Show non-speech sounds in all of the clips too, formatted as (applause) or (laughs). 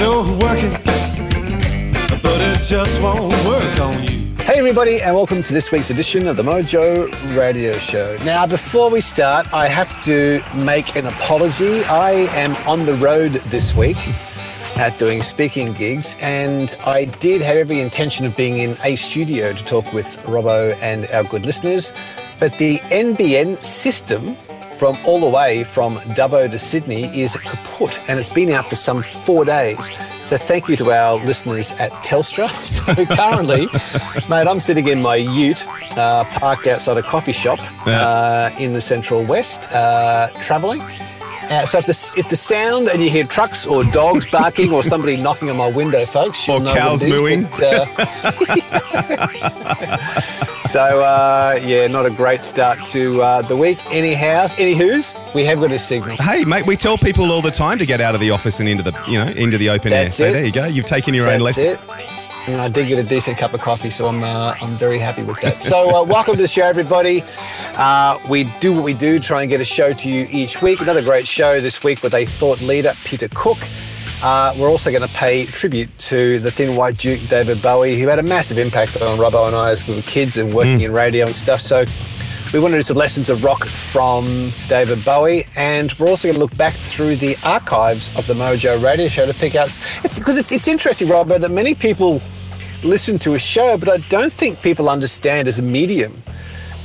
working, but it just won't work on you. Hey, everybody, and welcome to this week's edition of the Mojo Radio Show. Now, before we start, I have to make an apology. I am on the road this week at doing speaking gigs, and I did have every intention of being in a studio to talk with Robbo and our good listeners, but the NBN system from all the way from Dubbo to Sydney is kaput, and it's been out for some four days. So thank you to our listeners at Telstra. (laughs) So currently, mate, I'm sitting in my ute, uh, parked outside a coffee shop uh, in the Central West, uh, travelling. Uh, so if the, if the sound and you hear trucks or dogs barking or somebody knocking on my window, folks, you'll Or cows mooing. but, uh, (laughs) so uh, yeah, not a great start to uh, the week. Anyhow, anywho's, we have got a signal. Hey, mate, we tell people all the time to get out of the office and into the, you know, into the open That's air. So it. there you go. You've taken your own lesson. it. And I did get a decent cup of coffee, so I'm uh, I'm very happy with that. So uh, welcome to the show, everybody. Uh, we do what we do, try and get a show to you each week. Another great show this week with a thought leader, Peter Cook. Uh, we're also going to pay tribute to the Thin White Duke, David Bowie, who had a massive impact on Robbo and I as we were kids and working in radio and stuff. So we want to do some lessons of rock from David Bowie, and we're also going to look back through the archives of the Mojo Radio Show to pick out. It's because it's, it's interesting, Robbo, that many people listen to a show, but I don't think people understand as a medium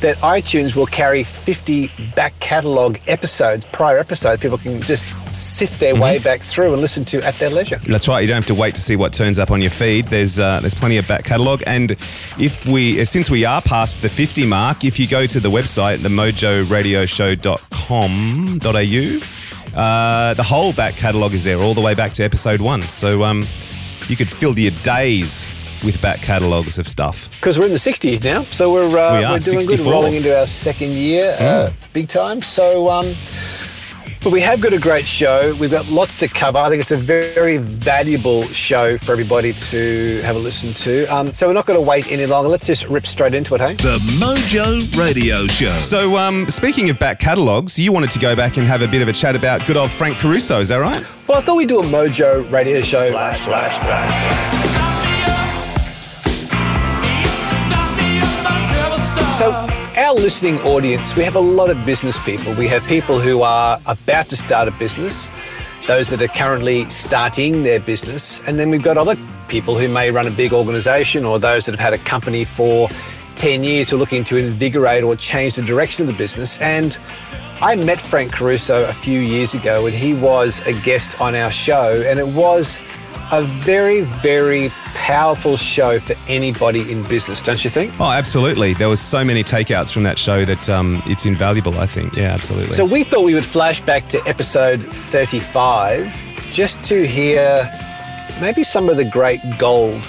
that iTunes will carry 50 back catalogue episodes, prior episodes. People can just sift their way back through and listen to at their leisure. That's right. You don't have to wait to see what turns up on your feed. There's uh, there's plenty of back catalogue, and if we uh, since we are past the 50 mark, if you go to the website, the mojoradioshow.com.au, uh, the whole back catalogue is there, all the way back to episode one. So um, you could fill your days with back catalogues of stuff. Because we're in the 60s now, so we're, uh, We are, we're doing 64. good, rolling into our second year, uh, big time. So, um, but we have got a great show. We've got lots to cover. I think it's a very valuable show for everybody to have a listen to. Um, so we're not going to wait any longer. Let's just rip straight into it, hey? The Mojo Radio Show. So um, speaking of back catalogues, you wanted to go back and have a bit of a chat about good old Frank Caruso. Is that right? Well, I thought we'd do a Mojo radio show. Flash, flash, flash. So, our listening audience, we have a lot of business people. We have people who are about to start a business, those that are currently starting their business, and then we've got other people who may run a big organization or those that have had a company for 10 years who are looking to invigorate or change the direction of the business. And I met Frank Caruso a few years ago, and he was a guest on our show, and it was a very, very powerful show for anybody in business, don't you think? Oh, absolutely. There was so many takeouts from that show that um, it's invaluable. I think. Yeah, absolutely. So we thought we would flash back to episode 35 just to hear maybe some of the great gold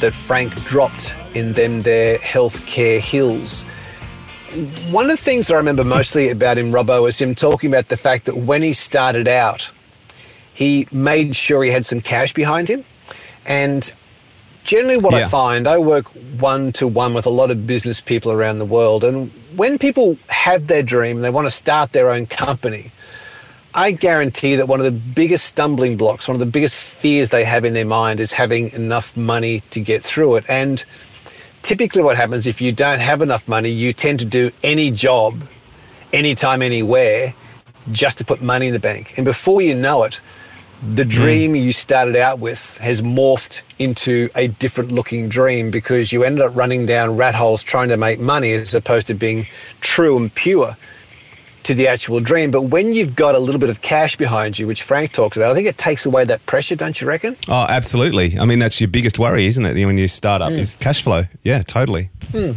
that Frank dropped in them their healthcare hills. One of the things that I remember mostly about him, Robbo, was him talking about the fact that when he started out, he made sure he had some cash behind him. And generally, what I find, I work one to one with a lot of business people around the world. And when people have their dream they want to start their own company, I guarantee that one of the biggest stumbling blocks, one of the biggest fears they have in their mind is having enough money to get through it. And typically, what happens if you don't have enough money, you tend to do any job, anytime, anywhere, just to put money in the bank. And before you know it, the hmm. dream you started out with has morphed into a different looking dream because you ended up running down rat holes trying to make money as opposed to being true and pure to the actual dream. But when you've got a little bit of cash behind you, which Frank talks about, I think it takes away that pressure, don't you reckon? Oh, absolutely. I mean, that's your biggest worry, isn't it? When you start up, hmm. is cash flow. Yeah, totally. Hmm.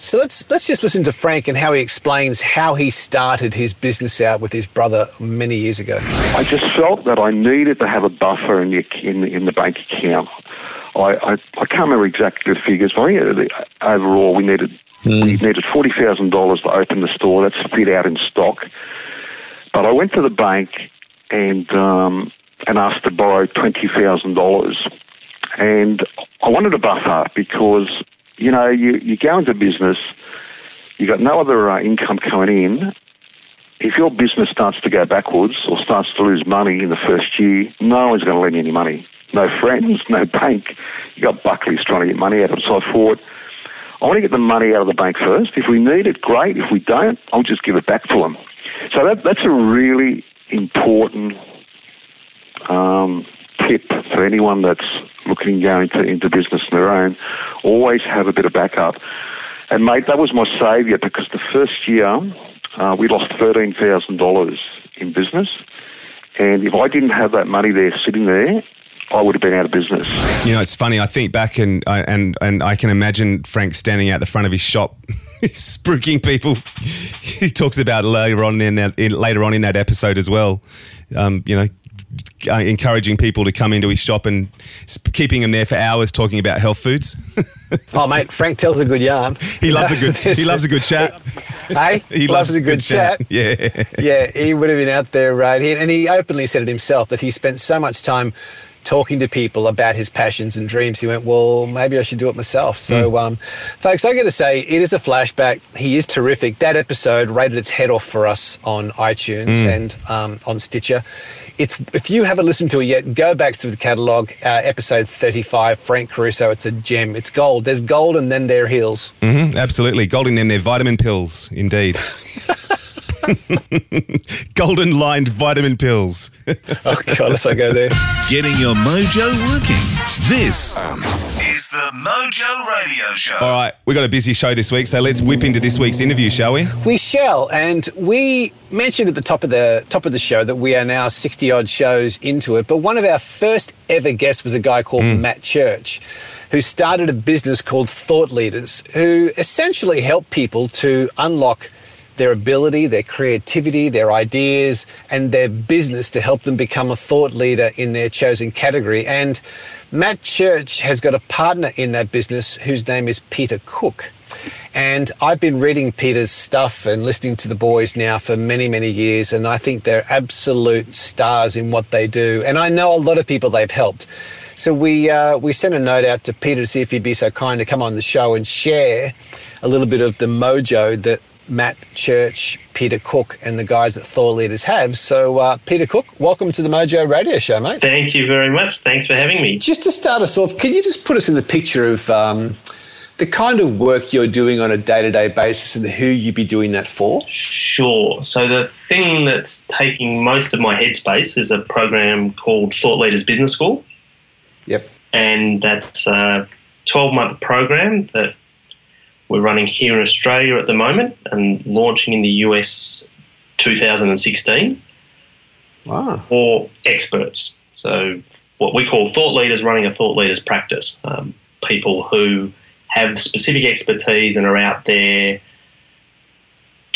So let's let's just listen to Frank and how he explains how he started his business out with his brother many years ago. I just felt that I needed to have a buffer in the in, in the bank account. I, I I can't remember exactly the figures, but I think overall we needed we needed forty thousand dollars to open the store. That's fit out in stock. But I went to the bank and um, and asked to borrow twenty thousand dollars, and I wanted a buffer because you know you you go into business, you've got no other uh, income coming in, if your business starts to go backwards or starts to lose money in the first year, no one's going to lend you any money. no friends, (laughs) no bank. You've got Buckley's trying to get money out of it. So I thought, I want to get the money out of the bank first. If we need it, great. If we don't, I'll just give it back to them. So that, that's a really important um, tip for anyone that's looking to go into, business on their own. Always have a bit of backup. And mate, that was my saviour because the first year uh, we lost thirteen thousand dollars in business, and if I didn't have that money there sitting there, I would have been out of business. You know, it's funny. I think back and and and I can imagine Frank standing out the front of his shop, (laughs) spruiking people. (laughs) He talks about later on in that in, later on in that episode as well. Um, you know, uh, encouraging people to come into his shop and sp- keeping them there for hours talking about health foods. (laughs) Oh, mate, Frank tells a good yarn. he loves a good (laughs) he loves a good chat. Hey, He loves, a good, chat. (laughs) Yeah. Yeah, he would have been out there, right? And he openly said it himself that he spent so much time talking to people about his passions and dreams. He went, well, maybe I should do it myself. So, um, folks, I got to say, it is a flashback. He is terrific. That episode rated its head off for us on iTunes and um, on Stitcher. It's if you haven't listened to it yet, go back to the catalogue. Uh, episode thirty-five, Frank Caruso. It's a gem. It's gold. There's gold, and then there are hills. Mhm, absolutely. Golden them their vitamin pills, indeed. (laughs) (laughs) Golden lined vitamin pills. (laughs) Oh God, let's not go there. Getting your mojo working. This is the Mojo Radio Show. All right, we've got a busy show this week, so let's whip into this week's interview, shall we? We shall, and we mentioned at the top of the top of the show that we are now sixty odd shows into it. But one of our first ever guests was a guy called hmm. Matt Church, who started a business called Thought Leaders, who essentially help people to unlock their ability, their creativity, their ideas, and their business to help them become a thought leader in their chosen category. And Matt Church has got a partner in that business whose name is Peter Cook. And I've been reading Peter's stuff and listening to the boys now for many, many years, and I think they're absolute stars in what they do. And I know a lot of people they've helped. So we uh, we sent a note out to Peter to see if he'd be so kind to come on the show and share a little bit of the mojo that Matt Church, Peter Cook, and the guys at Thought Leaders have. So, uh, Peter Cook, welcome to the Mojo Radio Show, mate. Thank you very much. Thanks for having me. Just to start us off, can you just put us in the picture of um, the kind of work you're doing on a day to day basis and who you'd be doing that for? Sure. So, the thing that's taking most of my headspace is a program called Thought Leaders Business School. Yep. And that's a 12 month program that we're running here in Australia at the moment and launching in the US 2016 Wow. for experts. So, what we call thought leaders running a thought leaders practice. Um, people who have specific expertise and are out there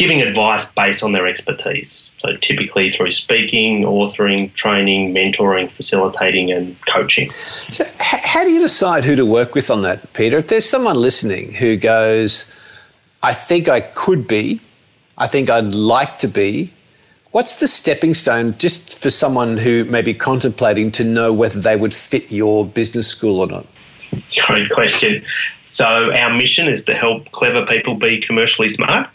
giving advice based on their expertise. So, typically through speaking, authoring, training, mentoring, facilitating, and coaching. So, h- how do you decide who to work with on that, Peter? If there's someone listening who goes, I think I could be, I think I'd like to be, what's the stepping stone just for someone who may be contemplating to know whether they would fit your business school or not? Great question. So, our mission is to help clever people be commercially smart.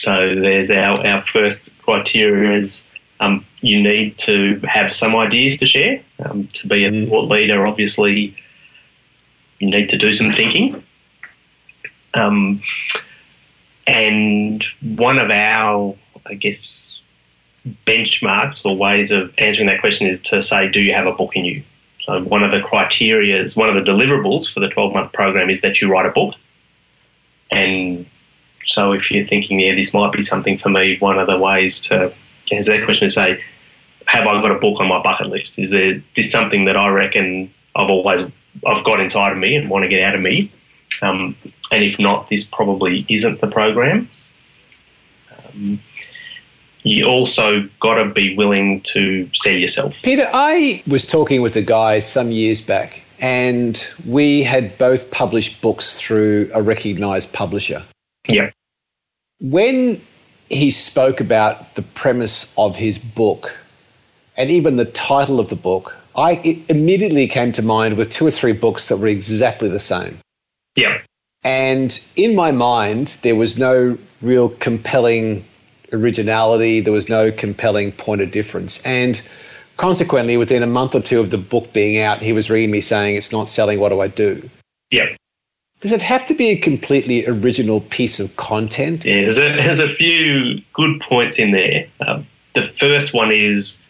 So, there's our, our first criteria is um, you need to have some ideas to share. Um, to be a thought leader, obviously, you need to do some thinking. Um, and one of our, I guess, benchmarks or ways of answering that question is to say, do you have a book in you? So one of the criteria, is one of the deliverables for the 12 month program is that you write a book. And so if you're thinking, yeah, this might be something for me, one of the ways to answer that question is say, have I got a book on my bucket list? Is there this something that I reckon I've always I've got inside of me and want to get out of me? Um, and if not, this probably isn't the program. Um, you also got to be willing to sell yourself. Peter, I was talking with a guy some years back, and we had both published books through a recognized publisher. Yeah. When he spoke about the premise of his book and even the title of the book, I it immediately came to mind with two or three books that were exactly the same. Yeah. And in my mind, there was no real compelling originality, there was no compelling point of difference. And consequently, within a month or two of the book being out, he was reading me saying, It's not selling. What do I do? Yep. Does it have to be a completely original piece of content? Yeah, there's a, there's a few good points in there. Um, the first one is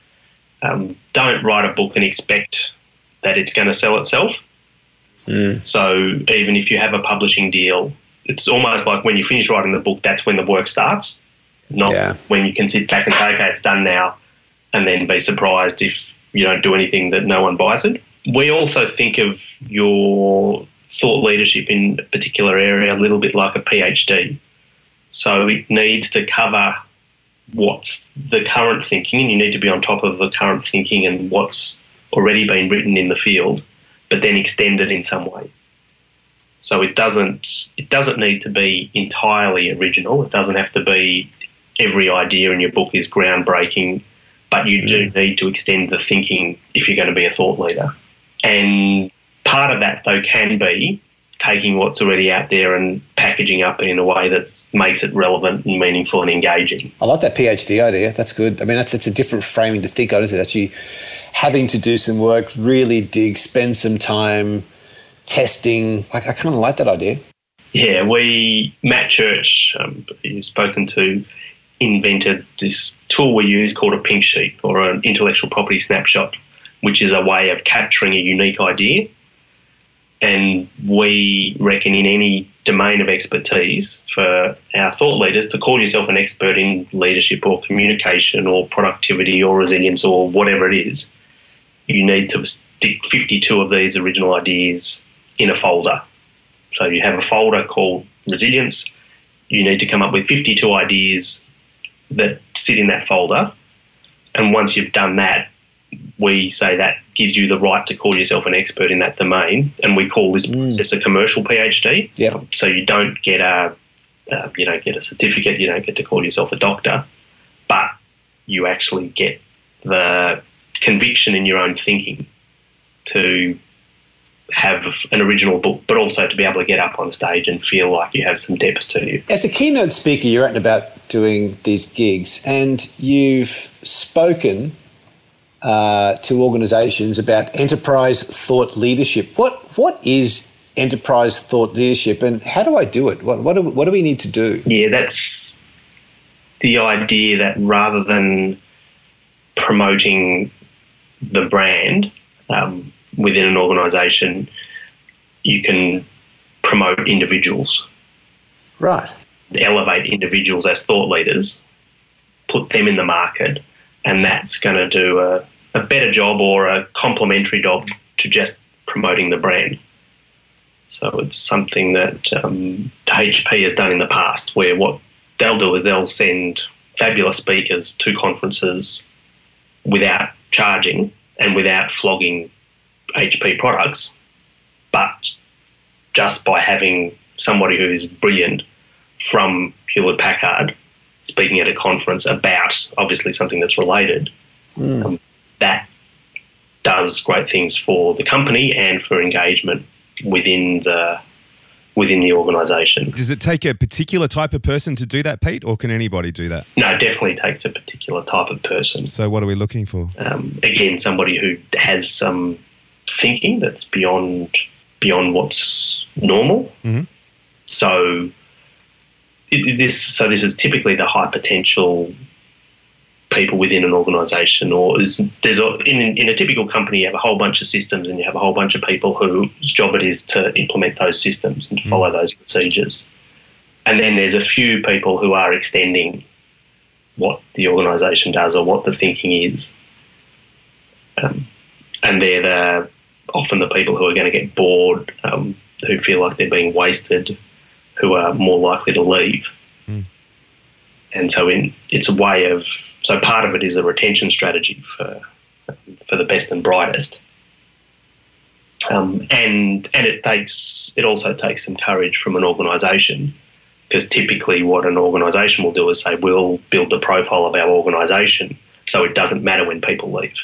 um, don't write a book and expect that it's going to sell itself. So even if you have a publishing deal, it's almost like when you finish writing the book, that's when the work starts, not Yeah. when you can sit back and say, okay, it's done now, and then be surprised if you don't do anything that no one buys it. We also think of your thought leadership in a particular area a little bit like a PhD. So it needs to cover what's the current thinking, and you need to be on top of the current thinking and what's already been written in the field, but then extend it in some way. So it doesn't it doesn't need to be entirely original. It doesn't have to be every idea in your book is groundbreaking, but you do mm. need to extend the thinking if you're going to be a thought leader. And part of that though can be taking what's already out there and packaging up in a way that makes it relevant and meaningful and engaging. I like that PhD idea. That's good. I mean, that's it's a different framing to think on, isn't it? Actually, having to do some work, really dig, spend some time testing. I, I kind of like that idea. Yeah, we Matt Church, um, you've spoken to, invented this tool we use called a pink sheet or an intellectual property snapshot, which is a way of capturing a unique idea. And we reckon in any domain of expertise for our thought leaders to call yourself an expert in leadership or communication or productivity or resilience or whatever it is, you need to stick 52 of these original ideas in a folder. So you have a folder called resilience. You need to come up with 52 ideas that sit in that folder. And once you've done that, we say that gives you the right to call yourself an expert in that domain. And we call this process a commercial PhD. Yeah. So you don't get a, uh, you don't get a certificate. You don't get to call yourself a doctor, but you actually get the conviction in your own thinking to have an original book, but also to be able to get up on stage and feel like you have some depth to you. As a keynote speaker, you're out and about doing these gigs, and you've spoken uh, to organisations about enterprise thought leadership. What what is enterprise thought leadership, and how do I do it? What what do, what do we need to do? Yeah, that's the idea that rather than promoting the brand um, within an organisation, you can promote individuals, Right. elevate individuals as thought leaders, put them in the market, and that's going to do a, a better job or a complementary job to just promoting the brand. So it's something that um, HP has done in the past, where what they'll do is they'll send fabulous speakers to conferences without charging and without flogging HP products, but just by having somebody who is brilliant from Hewlett Packard speaking at a conference about obviously something that's related, um, that does great things for the company and for engagement within the within the organisation. Does it take a particular type of person to do that, Pete, or can anybody do that? No, it definitely takes a particular type of person. So, what are we looking for? um, again somebody who has some thinking that's beyond beyond what's normal. Mhm. So it, this so this is typically the high potential people within an organisation, or is there's a, in in a typical company you have a whole bunch of systems and you have a whole bunch of people whose job it is to implement those systems and to follow those procedures. And then there's a few people who are extending what the organisation does or what the thinking is um, and they're the, often the people who are going to get bored, um, who feel like they're being wasted, who are more likely to leave. And so, in, it's a way of so part of it is a retention strategy for for the best and brightest. Um, and and it takes it also takes some courage from an organisation because typically what an organisation will do is say we'll build the profile of our organisation so it doesn't matter when people leave.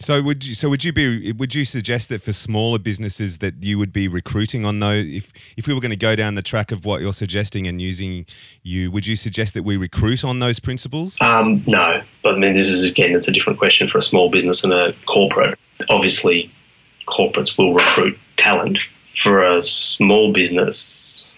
So would you? So would you be? Would you suggest that for smaller businesses that you would be recruiting on those? If if we were going to go down the track of what you're suggesting and using you, would you suggest that we recruit on those principles? Um, no, but I mean, this is again, it's a different question for a small business and a corporate. Obviously, corporates will recruit talent. For a small business,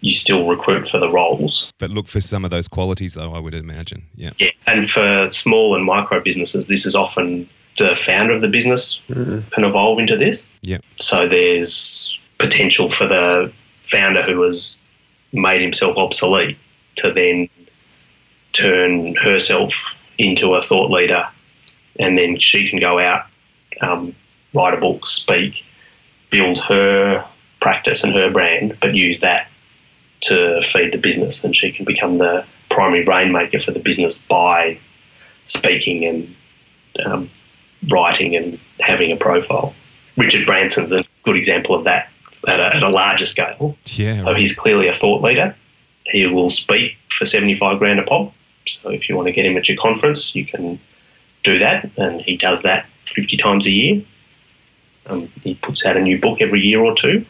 you still recruit for the roles. But look for some of those qualities, though. I would imagine. Yeah. Yeah, and for small and micro businesses, this is often the founder of the business can evolve into this. Yeah. So there's potential for the founder who has made himself obsolete to then turn herself into a thought leader, and then she can go out, um, write a book, speak, build her practice and her brand, but use that to feed the business, and she can become the primary rainmaker for the business by speaking and um, writing and having a profile. Richard Branson's a good example of that at a, at a larger scale. Yeah. So he's clearly a thought leader. He will speak for 75 grand a pop. So if you want to get him at your conference, you can do that. And he does that 50 times a year. Um, he puts out a new book every year or two.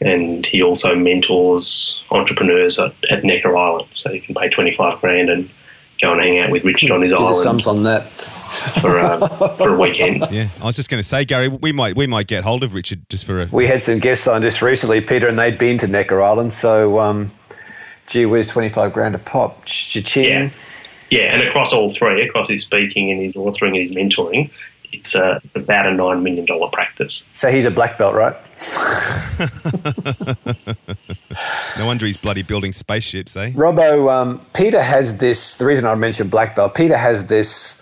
And he also mentors entrepreneurs at, at Necker Island. So you can pay 25 grand and go and hang out with Richard on his Do the island sums on that. For, uh, for a weekend. Yeah, I was just going to say, Gary, we might we might get hold of Richard just for a. We had some guests on just recently, Peter, and they'd been to Necker Island. So, um, gee whiz, 25 grand a pop. Cha-ching. Yeah. Yeah, and across all three, across his speaking and his authoring and his mentoring, it's uh, about a $9 million practice. So he's a black belt, right? (laughs) No wonder he's bloody building spaceships, eh? Robbo, um, Peter has this. The reason I mentioned black belt, Peter has this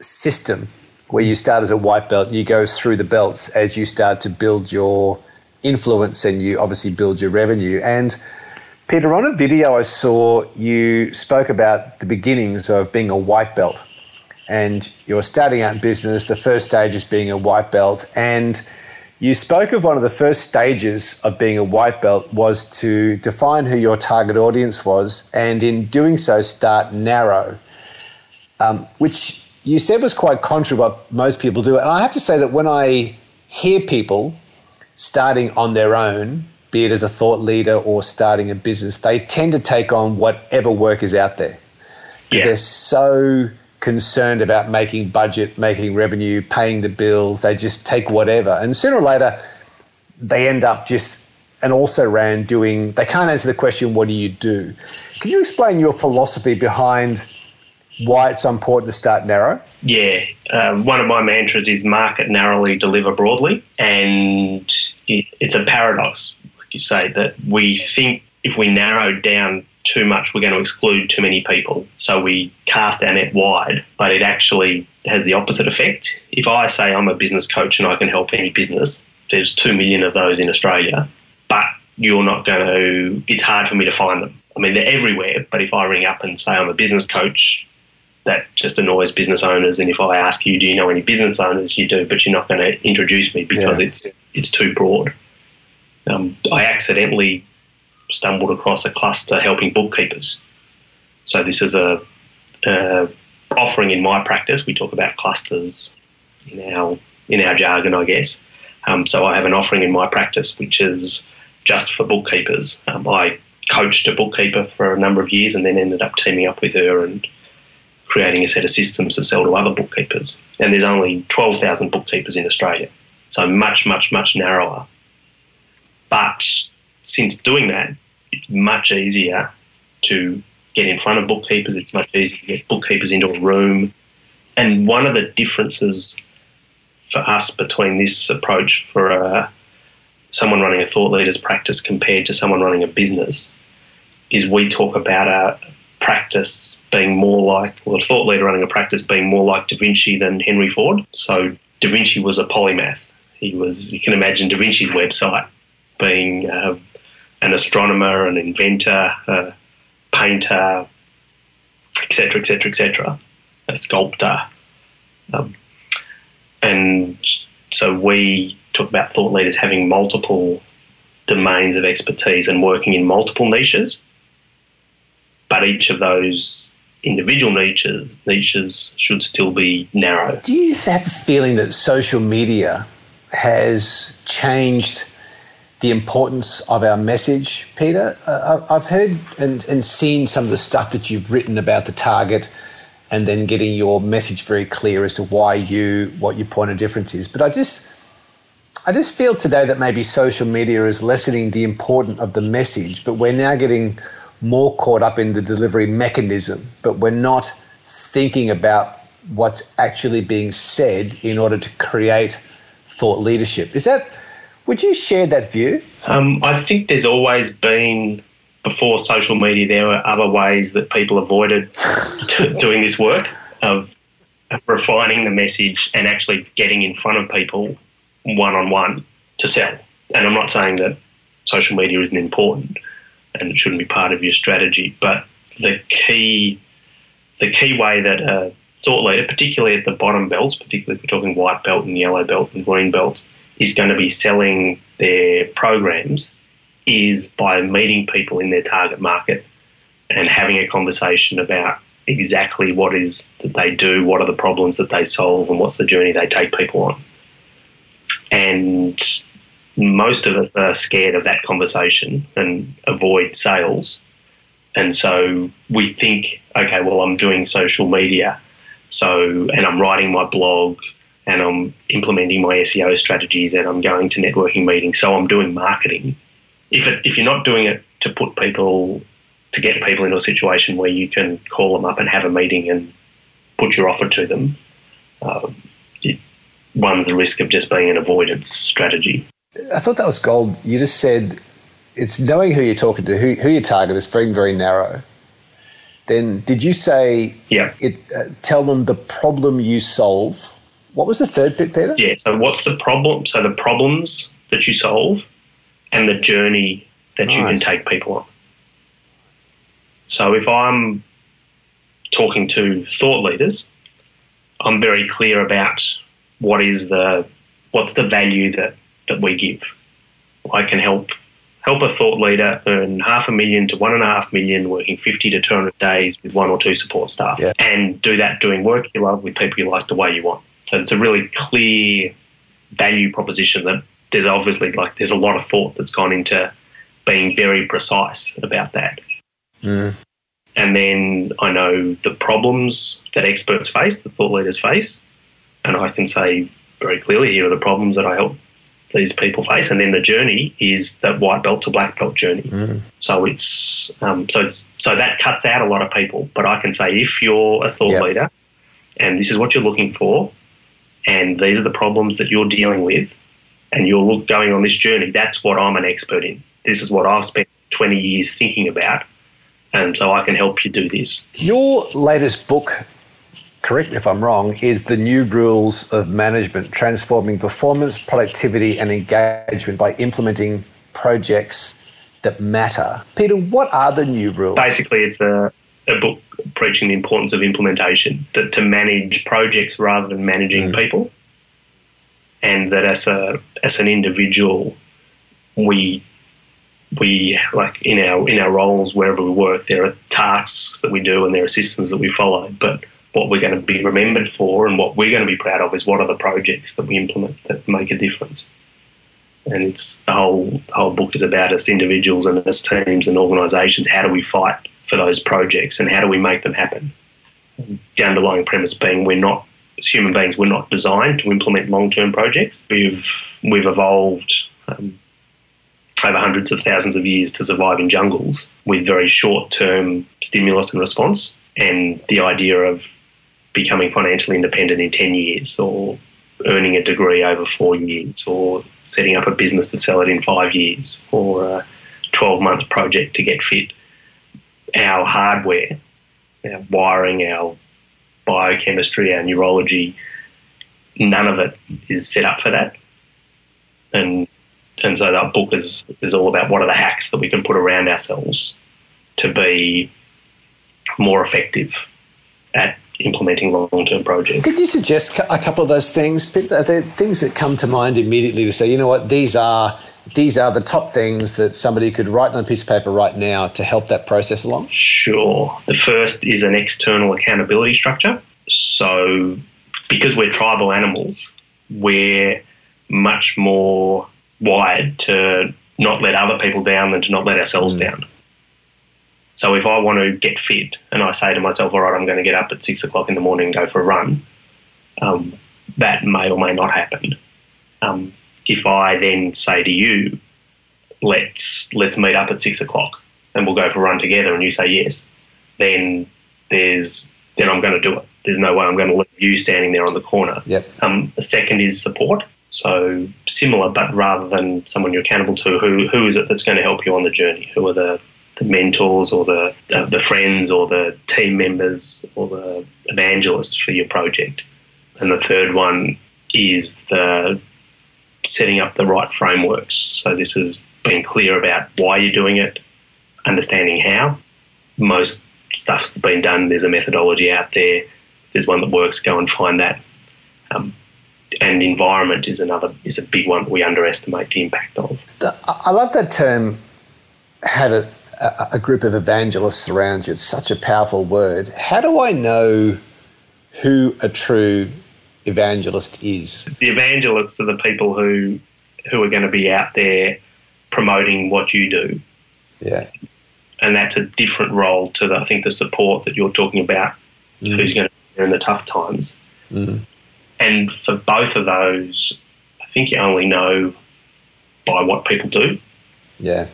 system where you start as a white belt and you go through the belts as you start to build your influence and you obviously build your revenue. And Peter, on a video I saw, you spoke about the beginnings of being a white belt. And you're starting out in business, the first stage is being a white belt. And you spoke of one of the first stages of being a white belt was to define who your target audience was, and in doing so, start narrow, um, which you said was quite contrary to what most people do. And I have to say that when I hear people starting on their own, be it as a thought leader or starting a business, they tend to take on whatever work is out there. Yeah. They're so concerned about making budget, making revenue, paying the bills. They just take whatever. And sooner or later, they end up just and also ran doing, they can't answer the question, what do you do? Can you explain your philosophy behind why it's important to start narrow? Yeah, um, one of my mantras is market narrowly, deliver broadly. And it, it's a paradox, like you say, that we think if we narrow down too much, we're going to exclude too many people. So we cast our net wide, but it actually has the opposite effect. If I say I'm a business coach and I can help any business, there's two million of those in Australia, but you're not going to, it's hard for me to find them. I mean, they're everywhere, but if I ring up and say I'm a business coach, that just annoys business owners. And if I ask you, do you know any business owners? You do, but you're not going to introduce me because Yeah. it's it's too broad. Um, I accidentally stumbled across a cluster helping bookkeepers. So this is a, a offering in my practice. We talk about clusters in our in our jargon, I guess. Um, so I have an offering in my practice which is just for bookkeepers. Um, I coached a bookkeeper for a number of years and then ended up teaming up with her and creating a set of systems to sell to other bookkeepers. And there's only 12,000 bookkeepers in Australia, so much, much, much narrower. But since doing that, it's much easier to get in front of bookkeepers. It's much easier to get bookkeepers into a room. And one of the differences for us between this approach for uh, someone running a thought leaders practice compared to someone running a business is we talk about a practice being more like, well, a thought leader running a practice being more like Da Vinci than Henry Ford. So Da Vinci was a polymath. He was, you can imagine Da Vinci's website being uh, an astronomer, an inventor, a painter, etc., etc., etc., a sculptor. Um, and so we talk about thought leaders having multiple domains of expertise and working in multiple niches. But each of those individual niches niches should still be narrow. Do you have a feeling that social media has changed the importance of our message, Peter? Uh, I've heard and, and seen some of the stuff that you've written about the target and then getting your message very clear as to why you, what your point of difference is. But I just, I just feel today that maybe social media is lessening the importance of the message, but we're now getting more caught up in the delivery mechanism, but we're not thinking about what's actually being said in order to create thought leadership. Is that, would you share that view? Um, I think there's always been, before social media, there were other ways that people avoided (laughs) doing this work of refining the message and actually getting in front of people one on one to sell. And I'm not saying that social media isn't important and it shouldn't be part of your strategy, but the key the key way that a thought leader, particularly at the bottom belts, particularly if we're talking white belt and yellow belt and green belt, is going to be selling their programs is by meeting people in their target market and having a conversation about exactly what is that they do, what are the problems that they solve, and what's the journey they take people on. And most of us are scared of that conversation and avoid sales. And so we think, okay, well, I'm doing social media, so and I'm writing my blog and I'm implementing my SEO strategies and I'm going to networking meetings, so I'm doing marketing. If it, if you're not doing it to put people to get people into a situation where you can call them up and have a meeting and put your offer to them, uh, it runs the risk of just being an avoidance strategy. I thought that was gold. You just said it's knowing who you're talking to, who, who your target is, very, very narrow. Then did you say Yeah. it? Uh, tell them the problem you solve. What was the third bit, Peter? Yeah. So what's the problem? So the problems that you solve and the journey that you can take people on. So if I'm talking to thought leaders, I'm very clear about what is the what's the value that, that we give. I can help help a thought leader earn half a million to one and a half million working 50 to 200 days with one or two support staff Yeah. and do that doing work you love with people you like the way you want. So it's a really clear value proposition that there's obviously like there's a lot of thought that's gone into being very precise about that. Mm. And then I know the problems that experts face, the thought leaders face, and I can say very clearly here are the problems that I help these people face, and then the journey is that white belt to black belt journey. So it's um, so it's so that cuts out a lot of people. But I can say if you're a thought Yeah. leader, and this is what you're looking for, and these are the problems that you're dealing with, and you're look, going on this journey, that's what I'm an expert in. This is what I've spent 20 years thinking about, and so I can help you do this. Your latest book, correct me if I'm wrong, is The New Rules of Management Transforming Performance, Productivity, and Engagement by Implementing Projects That Matter. Peter, what are the new rules? basically it's a, a book preaching the importance of implementation that to manage projects rather than managing mm. people and that as a as an individual we we like in our in our roles wherever we work there are tasks that we do and there are systems that we follow but what we're going to be remembered for and what we're going to be proud of is what are the projects that we implement that make a difference and it's the whole the whole book is about us individuals and as teams and organisations. How do we fight for those projects and how do we make them happen? The underlying premise being we're not as human beings we're not designed to implement long term projects. We've we've evolved um, over hundreds of thousands of years to survive in jungles with very short term stimulus and response, and the idea of becoming financially independent in ten years or earning a degree over four years or setting up a business to sell it in five years or a 12 month project to get fit. Our hardware, our wiring, our biochemistry, our neurology, none of it is set up for that. And and so that book is is all about what are the hacks that we can put around ourselves to be more effective at implementing long-term projects. Could you suggest a couple of those things? Are there things that come to mind immediately to say, you know what, these are these are the top things that somebody could write on a piece of paper right now to help that process along? Sure. The first is an external accountability structure. So, because we're tribal animals, we're much more wired to not let other people down than to not let ourselves mm. down. So if I want to get fit and I say to myself, all right, I'm going to get up at six o'clock in the morning and go for a run, um, that may or may not happen. Um, if I then say to you, let's let's meet up at six o'clock and we'll go for a run together, and you say yes, then there's then I'm going to do it. There's no way I'm going to leave you standing there on the corner. Yep. Um, the second is support. So similar, but rather than someone you're accountable to, who who is it that's going to help you on the journey? Who are the, the mentors or the uh, the friends or the team members or the evangelists for your project? And the third one is the setting up the right frameworks. So this is being clear about why you're doing it, understanding how. Most stuff's been done. There's a methodology out there. There's one that works. Go and find that. Um, and environment is another is a big one we underestimate the impact of. I love that term. Have a, a group of evangelists around you. It's such a powerful word. How do I know who a true evangelist is? The evangelists are the people who who are going to be out there promoting what you do. Yeah. And that's a different role to the, I think the support that you're talking about, mm. who's going to be there in the tough times. Mm. And for both of those, I think you only know by what people do. Yeah.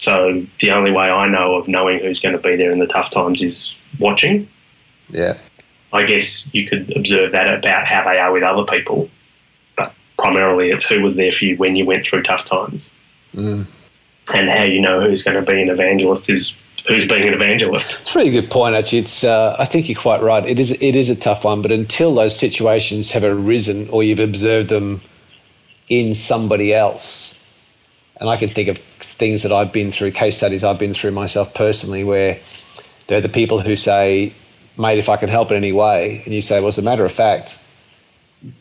So the only way I know of knowing who's going to be there in the tough times is watching. Yeah. I guess you could observe that about how they are with other people, but primarily it's who was there for you when you went through tough times. Mm. And how you know who's going to be an evangelist is who's being an evangelist. It's a really good point, actually. It's uh, I think you're quite right. It is it is a tough one, but until those situations have arisen or you've observed them in somebody else, and I can think of things that I've been through, case studies I've been through myself personally, where they're the people who say, mate, if I can help in any way, and you say, well, as a matter of fact,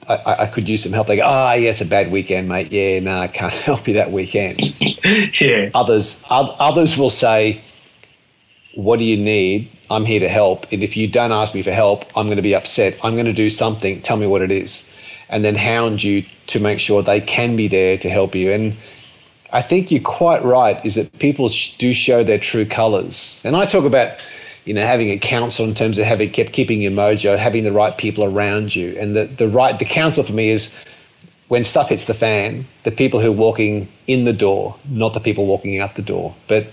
I, I could use some help. They go, ah, oh, yeah, it's a bad weekend, mate. Yeah, no, I can't (laughs) help you that weekend. (laughs) yeah. Others, others will say, what do you need? I'm here to help. And if you don't ask me for help, I'm going to be upset. I'm going to do something. Tell me what it is. And then hound you to make sure they can be there to help you. And I think you're quite right, is that people do show their true colors. And I talk about you know, having a counsel in terms of having kept keeping your mojo, having the right people around you. And the, the right the counsel for me is when stuff hits the fan, the people who are walking in the door, not the people walking out the door. But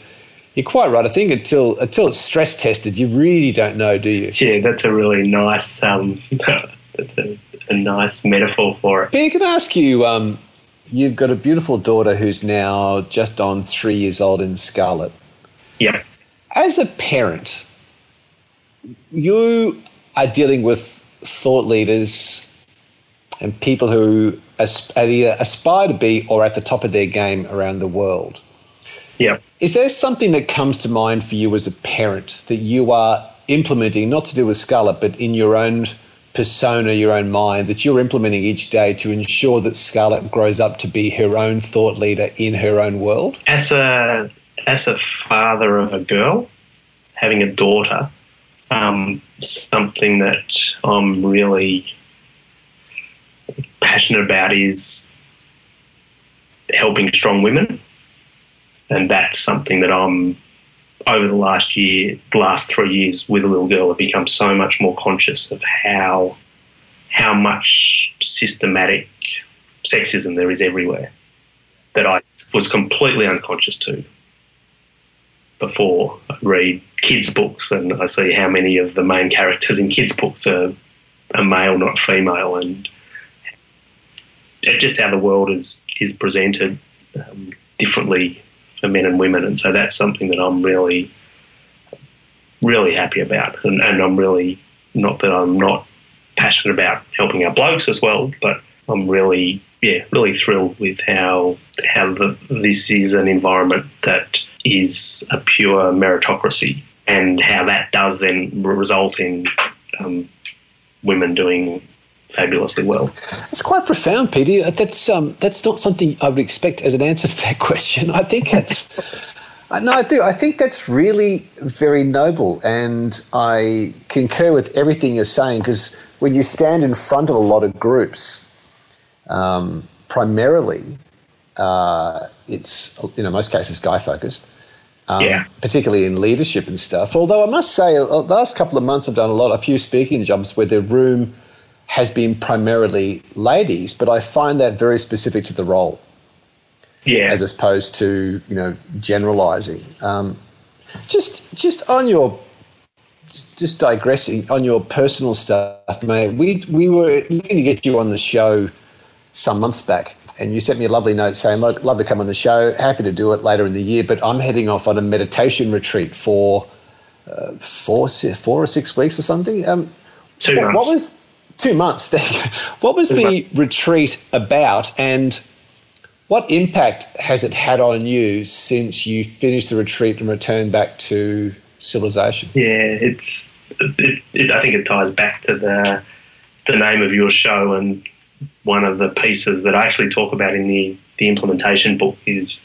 you're quite right. I think until until it's stress tested, you really don't know, do you? Yeah, that's a really nice um, (laughs) that's a, a nice metaphor for it. Ben, can I ask you? Um, you've got a beautiful daughter who's now just on three years old in Scarlet. Yeah. As a parent, you are dealing with thought leaders and people who uh, either aspire to be or at the top of their game around the world. Yeah. Is there something that comes to mind for you as a parent that you are implementing, not to do with Scarlet, but in your own persona, your own mind, that you're implementing each day to ensure that Scarlett grows up to be her own thought leader in her own world? As a as a father of a girl, having a daughter, um, something that I'm really passionate about is helping strong women, and that's something that I'm over the last year, the last three years with a little girl, I've become so much more conscious of how how much systematic sexism there is everywhere that I was completely unconscious to before. I read kids' books and I see how many of the main characters in kids' books are, are male, not female, and just how the world is is presented um, differently for men and women. And so that's something that I'm really, really happy about, and, and I'm really not that I'm not passionate about helping our blokes as well, but I'm really yeah, really thrilled with how how the, this is an environment that is a pure meritocracy, and how that does then result in um, women doing fabulously well. It's quite profound, Peter. That's um, that's not something I would expect as an answer to that (laughs) question. I think that's. Uh, no, I do. I think that's really very noble, and I concur with everything you're saying. Because when you stand in front of a lot of groups, um, primarily, uh, it's you know most cases guy focused. Um, Yeah. Particularly in leadership and stuff. Although I must say, uh, the last couple of months I've done a lot, a few speaking jobs where the room has been primarily ladies, but I find that very specific to the role Yeah, as opposed to you know generalizing. Um, just just on your just digressing on your personal stuff, mate. We we were looking to get you on the show some months back, and you sent me a lovely note saying, "Look, love to come on the show. Happy to do it later in the year, but I'm heading off on a meditation retreat for uh, four four or six weeks or something." Um, two what, months. what was two months? (laughs) What was the retreat about, and what impact has it had on you since you finished the retreat and returned back to civilization? Yeah, it's. It, it, I think it ties back to the the name of your show, and one of the pieces that I actually talk about in the the implementation book is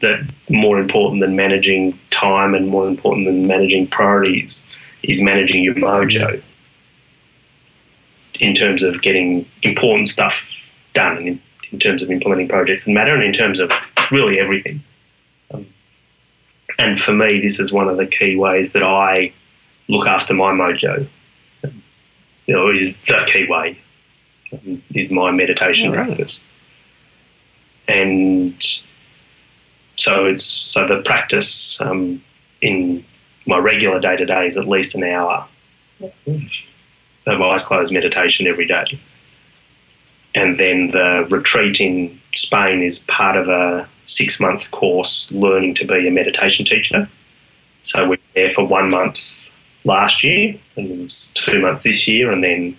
that more important than managing time and more important than managing priorities is managing your mojo in terms of getting important stuff done and in, in terms of implementing projects and matter and in terms of really everything. Um, and for me, this is one of the key ways that I look after my mojo. You know, is the key way um, is my meditation right. practice, and so it's so the practice um, in my regular day to day is at least an hour of eyes closed meditation every day, and then the retreat in Spain is part of a six month course learning to be a meditation teacher. So we're there for one month last year, and it was two months this year, and then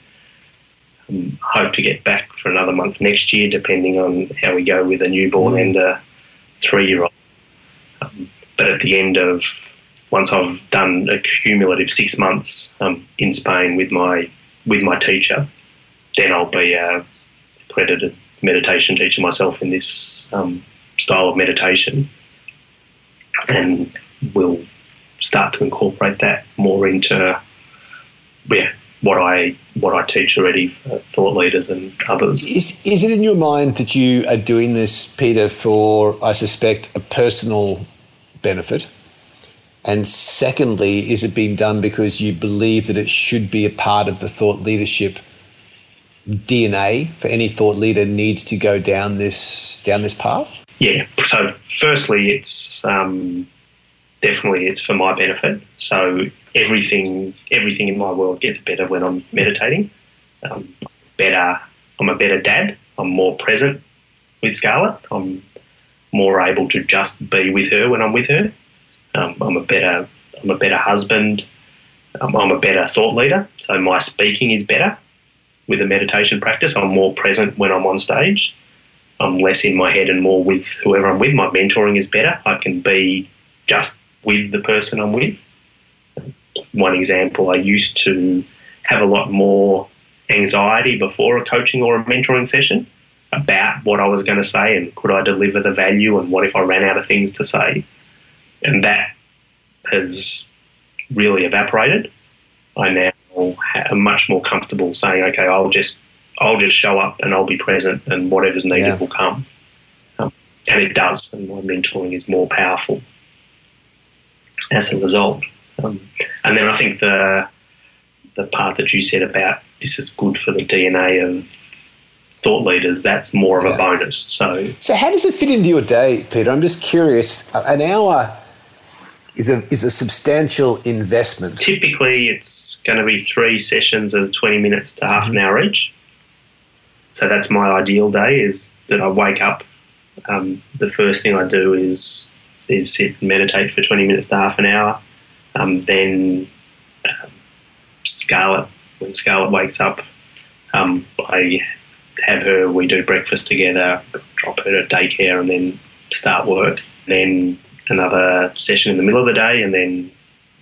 um, hope to get back for another month next year, depending on how we go with a newborn and a three year old. Um, but at the end of once I've done a cumulative six months um, in Spain with my with my teacher, then I'll be a accredited meditation teacher myself in this um, style of meditation, and we'll start to incorporate that more into yeah, what I what I teach already for thought leaders and others. Is, is it in your mind that you are doing this, Peter, for, I suspect, a personal benefit? And secondly, is it being done because you believe that it should be a part of the thought leadership DNA for any thought leader needs to go down this down this path? Yeah. So, firstly, it's um, definitely it's for my benefit. So everything everything in my world gets better when I'm meditating. Um, better. I'm a better dad. I'm more present with Scarlett. I'm more able to just be with her when I'm with her. Um, I'm a better. I'm a better husband. Um, I'm a better thought leader. So my speaking is better with the meditation practice. I'm more present when I'm on stage. I'm less in my head and more with whoever I'm with. My mentoring is better. I can be just with the person I'm with. One example, I used to have a lot more anxiety before a coaching or a mentoring session about what I was going to say and could I deliver the value and what if I ran out of things to say. And that has really evaporated. I now am much more comfortable saying, okay, I'll just I'll just show up and I'll be present and whatever's needed Yeah. will come. Um, and it does, and my mentoring is more powerful as a result. Um, and then I think the the part that you said about this is good for the DNA of thought leaders, that's more of Yeah. a bonus. So So how does it fit into your day, Peter? I'm just curious. An hour is a is a substantial investment. typically it's going to be three sessions of 20 minutes to half an hour each. So that's my ideal day is that I wake up. Um, the first thing I do is is sit and meditate for 20 minutes to half an hour. Um, then um, Scarlett, when Scarlett wakes up, um, I have her, we do breakfast together, drop her to daycare, and then start work. Then another session in the middle of the day, and then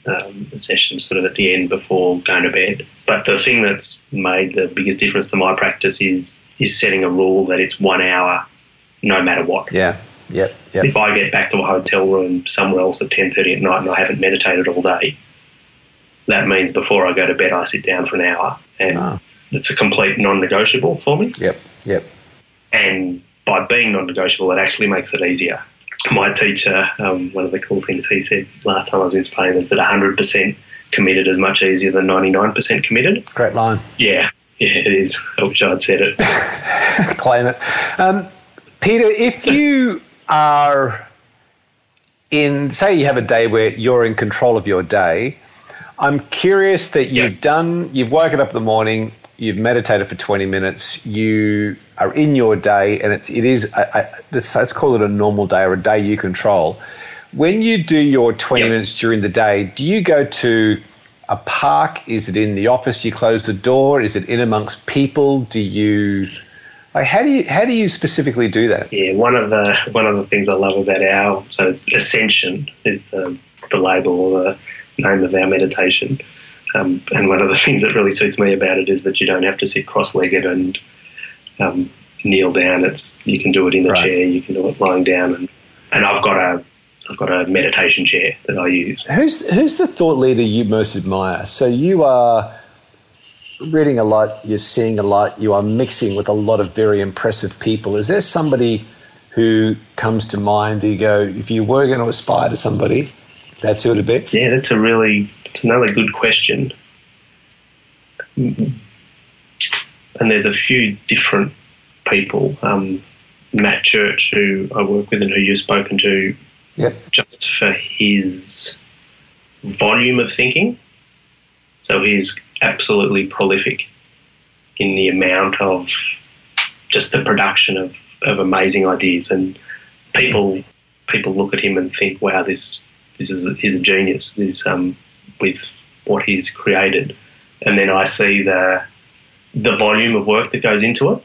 um, session sort of at the end before going to bed. But the thing that's made the biggest difference to my practice is is setting a rule that it's one hour, no matter what. Yeah. Yep. Yep. If I get back to a hotel room somewhere else at ten thirty at night and I haven't meditated all day, that means before I go to bed I sit down for an hour, and Wow. it's a complete non-negotiable for me. Yep. Yep. And by being non-negotiable, it actually makes it easier. My teacher, um, one of the cool things he said last time I was in Spain is that 100% committed is much easier than 99% committed. Great line. Yeah, yeah, it is. I wish I'd said it. (laughs) claim it. Um, Peter, if you are in, say, you have a day where you're in control of your day, I'm curious that you've Yeah. done, you've woken up in the morning, you've meditated for 20 minutes, you are in your day, and it's, it is, I, I, this, let's call it a normal day or a day you control. When you do your 20 Yeah. minutes during the day, do you go to a park? Is it in the office? You close the door? Is it in amongst people? Do you like how do you how do you specifically do that? Yeah, one of the one of the things I love about our so it's Ascension is the, the label or the name of our meditation, um, and one of the (laughs) things that really suits me about it is that you don't have to sit cross-legged and um, kneel down. It's you can do it in a Right. chair, you can do it lying down, and and I've got a I've got a meditation chair that I use. Who's who's the thought leader you most admire? So you are reading a lot, you're seeing a lot, you are mixing with a lot of very impressive people. Is there somebody who comes to mind? You go, if you were going to aspire to somebody, that's who it'd be. Yeah, that's a really it's another good question. And there's a few different people. Um, Matt Church, who I work with and who you've spoken to, Yep. just for his volume of thinking. So he's absolutely prolific in the amount of just the production of, of amazing ideas and people people look at him and think, wow, this this is he's a genius. This um with what he's created. And then I see the the volume of work that goes into it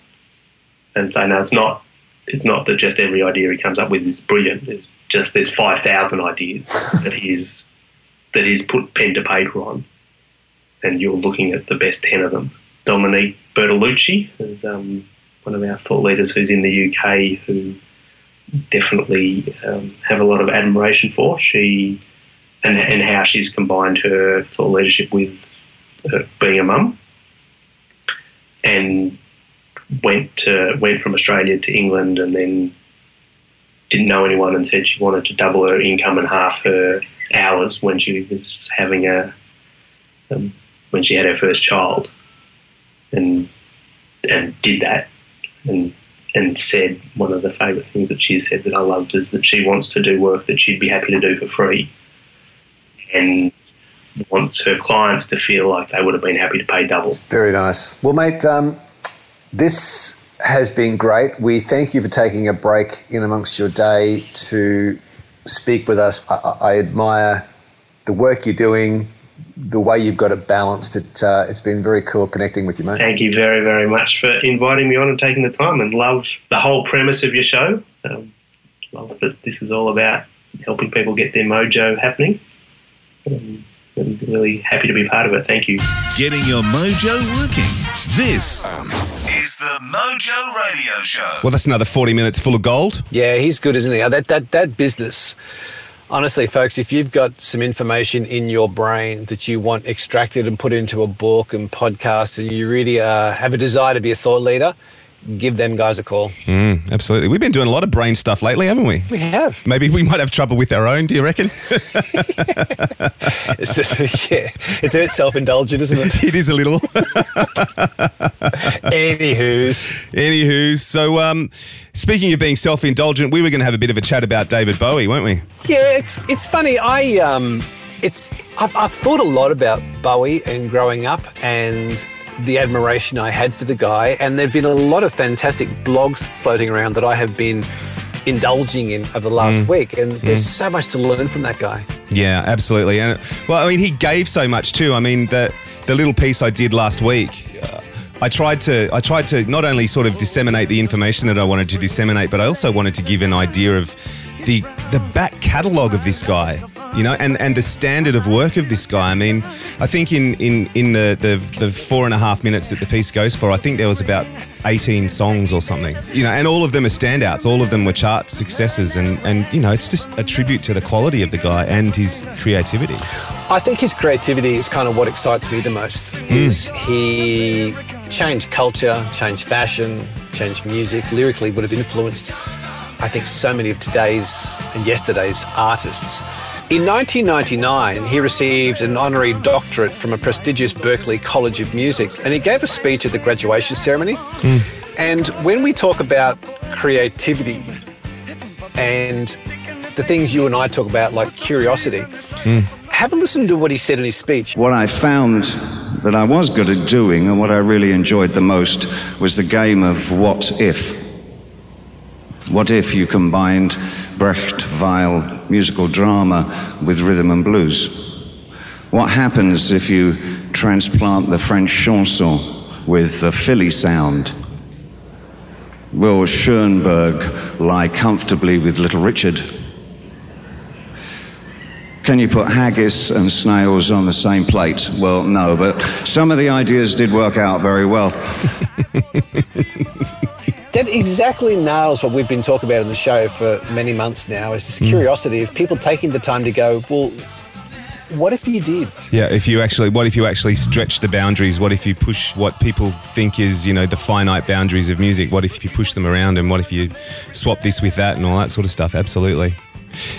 and say, no, it's not it's not that just every idea he comes up with is brilliant. It's just there's five thousand ideas that he's that he's put pen to paper on, and you're looking at the best ten of them. Domonique Bertolucci is um, one of our thought leaders who's in the UK who definitely um, have a lot of admiration for. She and and how she's combined her thought leadership with uh, being a mum, and went to went from Australia to England and then didn't know anyone and said she wanted to double her income and half her hours when she was having a um, when she had her first child. And and did that and and said one of the favourite things that she said that I loved is that she wants to do work that she'd be happy to do for free. And wants her clients to feel like they would have been happy to pay double. Very nice. Well, mate, um, this has been great. We thank you for taking a break in amongst your day to speak with us. I, I admire the work you're doing, the way you've got it balanced. It, uh, it's been very cool connecting with you, mate. Thank you very, very much for inviting me on and taking the time and love the whole premise of your show. Um, love that this is all about helping people get their mojo happening. Um, I'm really happy to be part of it. Thank you. Getting your mojo working. This is the Mojo Radio Show. Well, that's another 40 minutes full of gold. Yeah, he's good, isn't he? Uh, That that that business. Honestly, folks, if you've got some information in your brain that you want extracted and put into a book and podcast, and you really uh, have a desire to be a thought leader, give them guys a call. Mm, absolutely. We've been doing a lot of brain stuff lately, haven't we? We have. Maybe we might have trouble with our own, do you reckon? (laughs) (laughs) It's just, yeah, it's a bit self-indulgent, isn't it? it is a little. (laughs) Anywho's, Anywho's. so um, speaking of being self indulgent, we were going to have a bit of a chat about David Bowie, weren't we? yeah, it's it's funny. I um, it's I've, I've thought a lot about Bowie and growing up and the admiration I had for the guy, and there've been a lot of fantastic blogs floating around that I have been indulging in over the last week, and there's so much to learn from that guy. Yeah, absolutely. And well, I mean, he gave so much too. I mean, the the little piece I did last week, uh, I tried to I tried to not only sort of disseminate the information that I wanted to disseminate, but I also wanted to give an idea of the the back catalogue of this guy. You know, and, and the standard of work of this guy. I mean, I think in, in, in the, the, the four and a half minutes that the piece goes for, I think there was about 18 songs or something, you know, and all of them are standouts. All of them were chart successes. And, and, you know, it's just a tribute to the quality of the guy and his creativity. I think his creativity is kind of what excites me the most. Hmm. Is he changed culture, changed fashion, changed music, lyrically would have influenced I think so many of today's and yesterday's artists. In 1999, he received an honorary doctorate from a prestigious Berklee College of Music, and he gave a speech at the graduation ceremony. And when we talk about creativity and the things you and I talk about, like curiosity, have a listen to what he said in his speech. What I found that I was good at doing and what I really enjoyed the most was the game of what if. What if you combined Brecht Weill musical drama with rhythm and blues? What happens if you transplant the French chanson with the Philly sound? Will Schoenberg lie comfortably with Little Richard? Can you put haggis and snails on the same plate? Well, no, but some of the ideas did work out very well. (laughs) That exactly nails what we've been talking about in the show for many months now is this mm. curiosity of people taking the time to go, well, what if you did? Yeah, if you actually, what if you actually stretch the boundaries? What if you push what people think is, you know, the finite boundaries of music? What if you push them around? And what if you swap this with that and all that sort of stuff? Absolutely.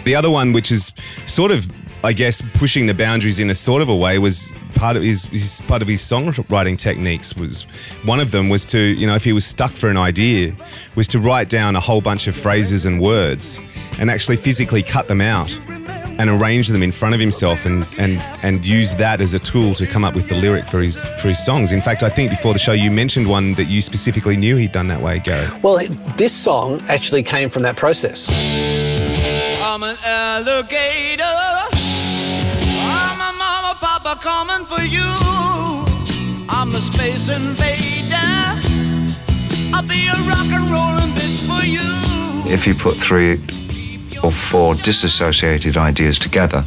The other one, which is sort of, I guess, pushing the boundaries in a sort of a way, was part of his, his part of his songwriting techniques. Was one of them was to, you know, if he was stuck for an idea, was to write down a whole bunch of phrases and words, and actually physically cut them out and arrange them in front of himself and, and, and use that as a tool to come up with the lyric for his for his songs. In fact, I think before the show you mentioned one that you specifically knew he'd done that way, Gary. Well, this song actually came from that process. I'm an alligator. I'm a mama, papa coming for you. I'm the space invader. I'll be a rock and rollin' bitch for you. if you put three or four disassociated ideas together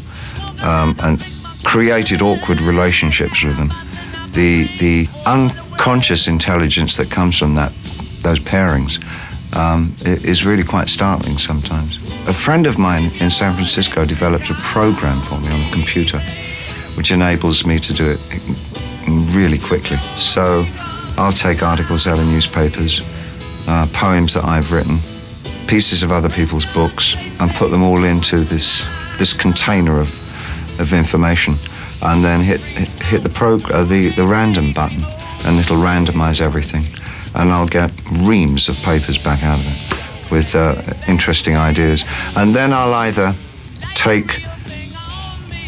um, and created awkward relationships with them, the the unconscious intelligence that comes from that those pairings um, really quite startling sometimes. A friend of mine in San Francisco developed a program for me on the computer, which enables me to do it really quickly. So I'll take articles out of newspapers, uh, poems that I've written, pieces of other people's books, and put them all into this this container of of information, and then hit hit, hit the prog- uh, the the random button, and it'll randomize everything, and I'll get reams of papers back out of it with uh, interesting ideas, and then I'll either take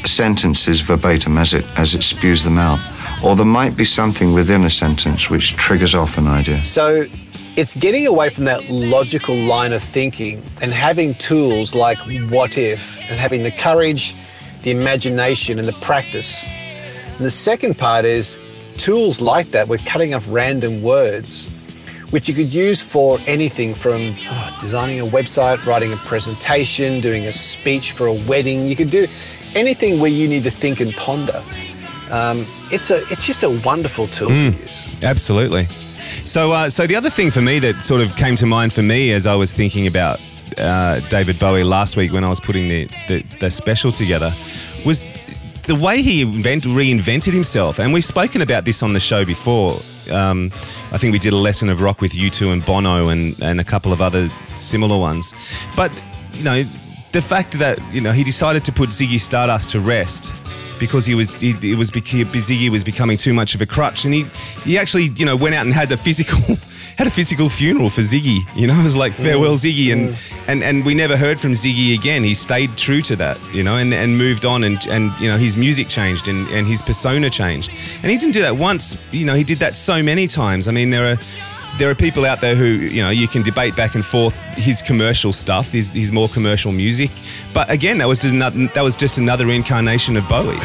sentences verbatim as it as it spews them out, or there might be something within a sentence which triggers off an idea. So it's getting away from that logical line of thinking and having tools like what if and having the courage, the imagination, and the practice. And the second part is tools like that. We're cutting up random words, which you could use for anything from oh, designing a website, writing a presentation, doing a speech for a wedding. You could do anything where you need to think and ponder. Um, it's a it's just a wonderful tool to use. Absolutely. So, uh, so the other thing for me that sort of came to mind for me as I was thinking about uh, David Bowie last week when I was putting the, the, the special together was the way he invent, reinvented himself. And we've spoken about this on the show before. Um, I think we did a lesson of rock with U2 and Bono and, and a couple of other similar ones. But, you know, the fact that, you know, he decided to put Ziggy Stardust to rest because he was he, it was Ziggy was becoming too much of a crutch, and he he actually you know went out and had a physical had a physical funeral for Ziggy. You know, it was like farewell Ziggy, and and and we never heard from Ziggy again. He stayed true to that, you know, and and moved on, and and you know his music changed and and his persona changed, and he didn't do that once. You know, he did that so many times. I mean, there are there are people out there who you know you can debate back and forth his commercial stuff, his, his more commercial music. But again, that was just another, that was just another incarnation of Bowie.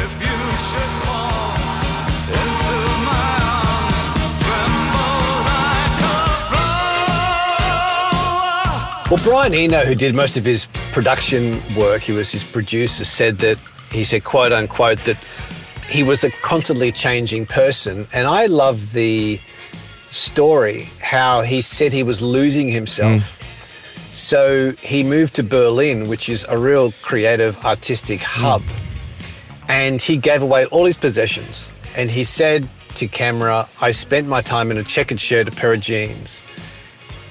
Well, Brian Eno, who did most of his production work, he was his producer, said that he said, quote unquote, that he was a constantly changing person. And I love the story how he said he was losing himself. Mm. So he moved to Berlin, which is a real creative, artistic hub. Mm. And he gave away all his possessions. And he said to camera, I spent my time in a checkered shirt, a pair of jeans,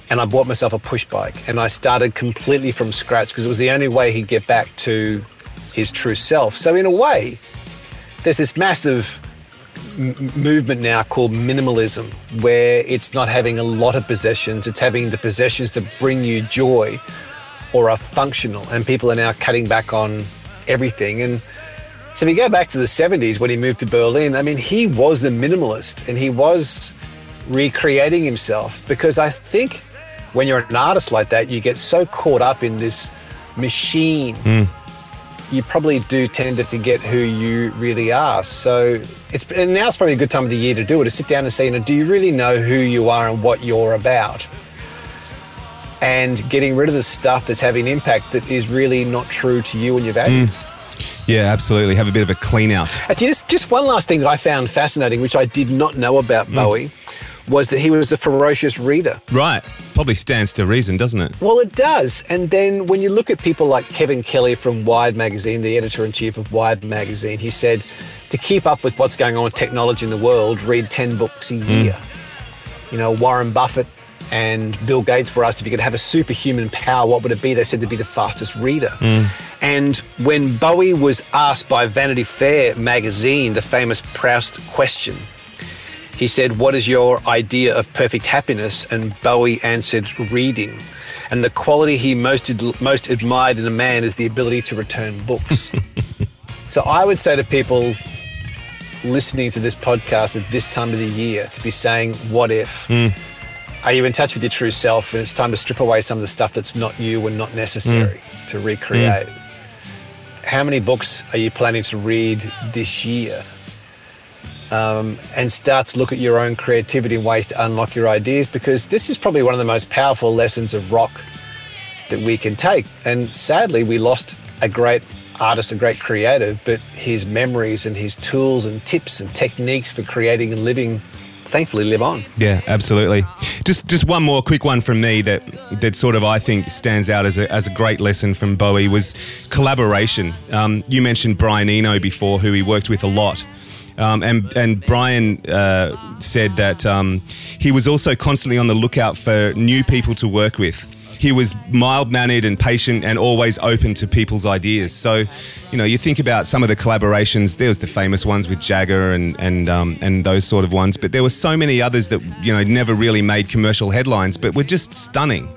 and I bought myself a push bike. And I started completely from scratch because it was the only way he'd get back to his true self. So, in a way, there's this massive m- movement now called minimalism, where it's not having a lot of possessions, it's having the possessions that bring you joy or are functional. And people are now cutting back on everything. And so if you go back to the 70s when he moved to Berlin, I mean, he was a minimalist and he was recreating himself because I think when you're an artist like that, you get so caught up in this machine. Hmm. You probably do tend to forget who you really are. So it's and now it's probably a good time of the year to do it. To sit down and say, you know, do you really know who you are and what you're about? And getting rid of the stuff that's having impact that is really not true to you and your hmm. values. Yeah, absolutely. Have a bit of a clean out. Actually, just, just one last thing that I found fascinating, which I did not know about hmm. Bowie, was that he was a ferocious reader. Right. Probably stands to reason, doesn't it? Well, it does. And then when you look at people like Kevin Kelly from Wired Magazine, the editor in chief of Wired Magazine, he said to keep up with what's going on with technology in the world, read 10 books a year. Hmm. You know, Warren Buffett and Bill Gates were asked if you could have a superhuman power, what would it be? They said to be the fastest reader. Hmm. And when Bowie was asked by Vanity Fair magazine the famous Proust question, he said, What is your idea of perfect happiness? And Bowie answered, Reading. And the quality he most, most admired in a man is the ability to return books. (laughs) so I would say to people listening to this podcast at this time of the year to be saying, What if? Hmm. Are you in touch with your true self? And it's time to strip away some of the stuff that's not you and not necessary hmm. to recreate. Hmm. How many books are you planning to read this year? Um, and start to look at your own creativity and ways to unlock your ideas because this is probably one of the most powerful lessons of rock that we can take. And sadly, we lost a great artist, a great creative, but his memories and his tools and tips and techniques for creating and living thankfully live on. Yeah, absolutely. Just just one more quick one from me that that sort of I think stands out as a, as a great lesson from Bowie was collaboration. Um, you mentioned Brian Eno before, who he worked with a lot. Um, and and Brian uh, said that um, he was also constantly on the lookout for new people to work with. He was mild mannered and patient and always open to people's ideas. So, you know, you think about some of the collaborations. There was the famous ones with Jagger and and um, and those sort of ones, but there were so many others that you know never really made commercial headlines, but were just stunning.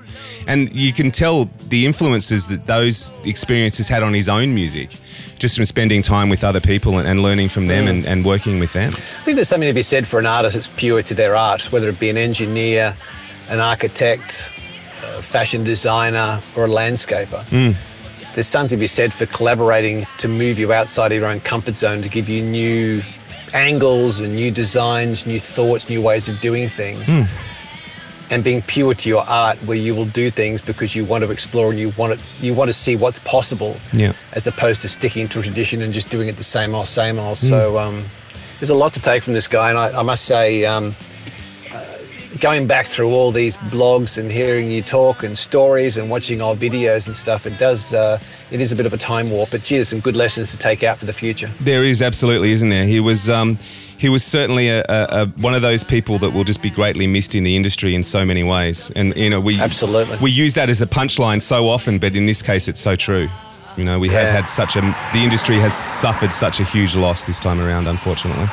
And you can tell the influences that those experiences had on his own music, just from spending time with other people and, and learning from them mm. and, and working with them. I think there's something to be said for an artist that's pure to their art, whether it be an engineer, an architect, a fashion designer, or a landscaper. Mm. There's something to be said for collaborating to move you outside of your own comfort zone to give you new angles and new designs, new thoughts, new ways of doing things. Mm. And being pure to your art, where you will do things because you want to explore and you want to you want to see what's possible, Yeah. as opposed to sticking to a tradition and just doing it the same old, same old. So um, there's a lot to take from this guy, and I, I must say, um, uh, going back through all these blogs and hearing you talk and stories and watching old videos and stuff, it does uh, it is a bit of a time warp. But gee, there's some good lessons to take out for the future. There is absolutely, isn't there? He was um, he was certainly a, a, a one of those people that will just be greatly missed in the industry in so many ways. And you know, we Absolutely. we use that as a punchline so often, but in this case, it's so true. You know, we have had such a the industry has suffered such a huge loss this time around, unfortunately.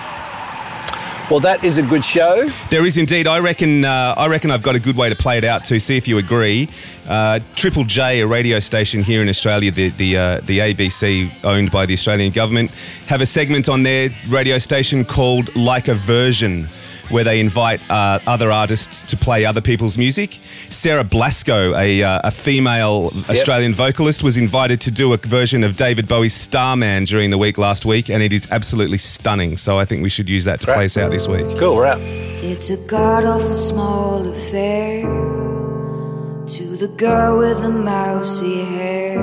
Well, that is a good show. There is indeed. I reckon. Uh, I reckon I've got a good way to play it out to see if you agree. Uh, Triple J, a radio station here in Australia, the the uh, the ABC owned by the Australian government, have a segment on their radio station called Like a Version, where they invite uh, other artists to play other people's music. Sarah Blasko, a uh, a female Australian vocalist, was invited to do a version of David Bowie's Starman during the week last week, and it is absolutely stunning. So I think we should use that to Great. play us out this week. Cool, we're out. It's a god awful small affair to the girl with the mousy hair.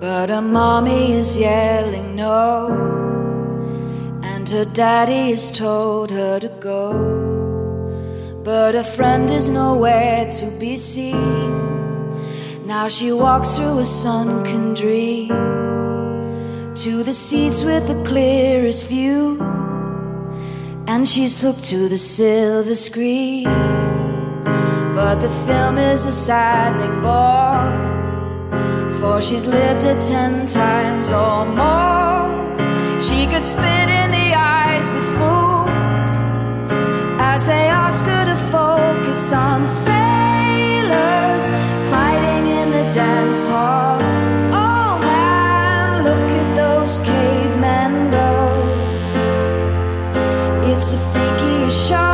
But her mommy is yelling no, and her daddy has told her to go. But her friend is nowhere to be seen. Now she walks through a sunken dream to the seats with the clearest view, and she's hooked to the silver screen. But the film is a saddening bore, for she's lived it ten times or more. She could spit in as they ask her to focus on sailors fighting in the dance hall. Oh man, look at those cavemen go. It's a freaky show.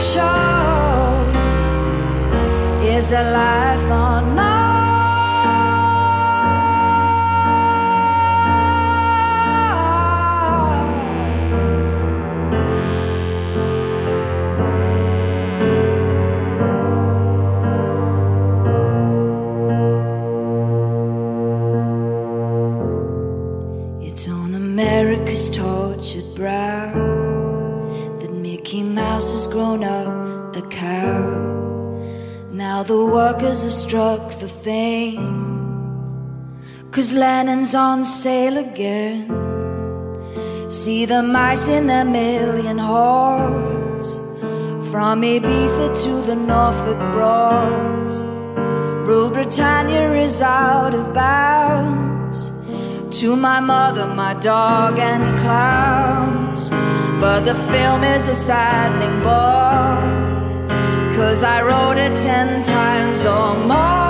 Show. Is a life for fame. Cause Lennon's on sale again. See the mice in their million hordes. From Ibiza to the Norfolk Broads. Rule Britannia is out of bounds. To my mother, my dog, and clowns. But the film is a saddening bore. Cause I wrote it ten times or more.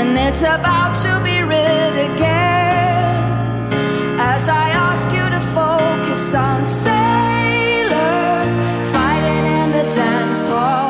And it's about to be read again. As I ask you to focus on sailors fighting in the dance hall.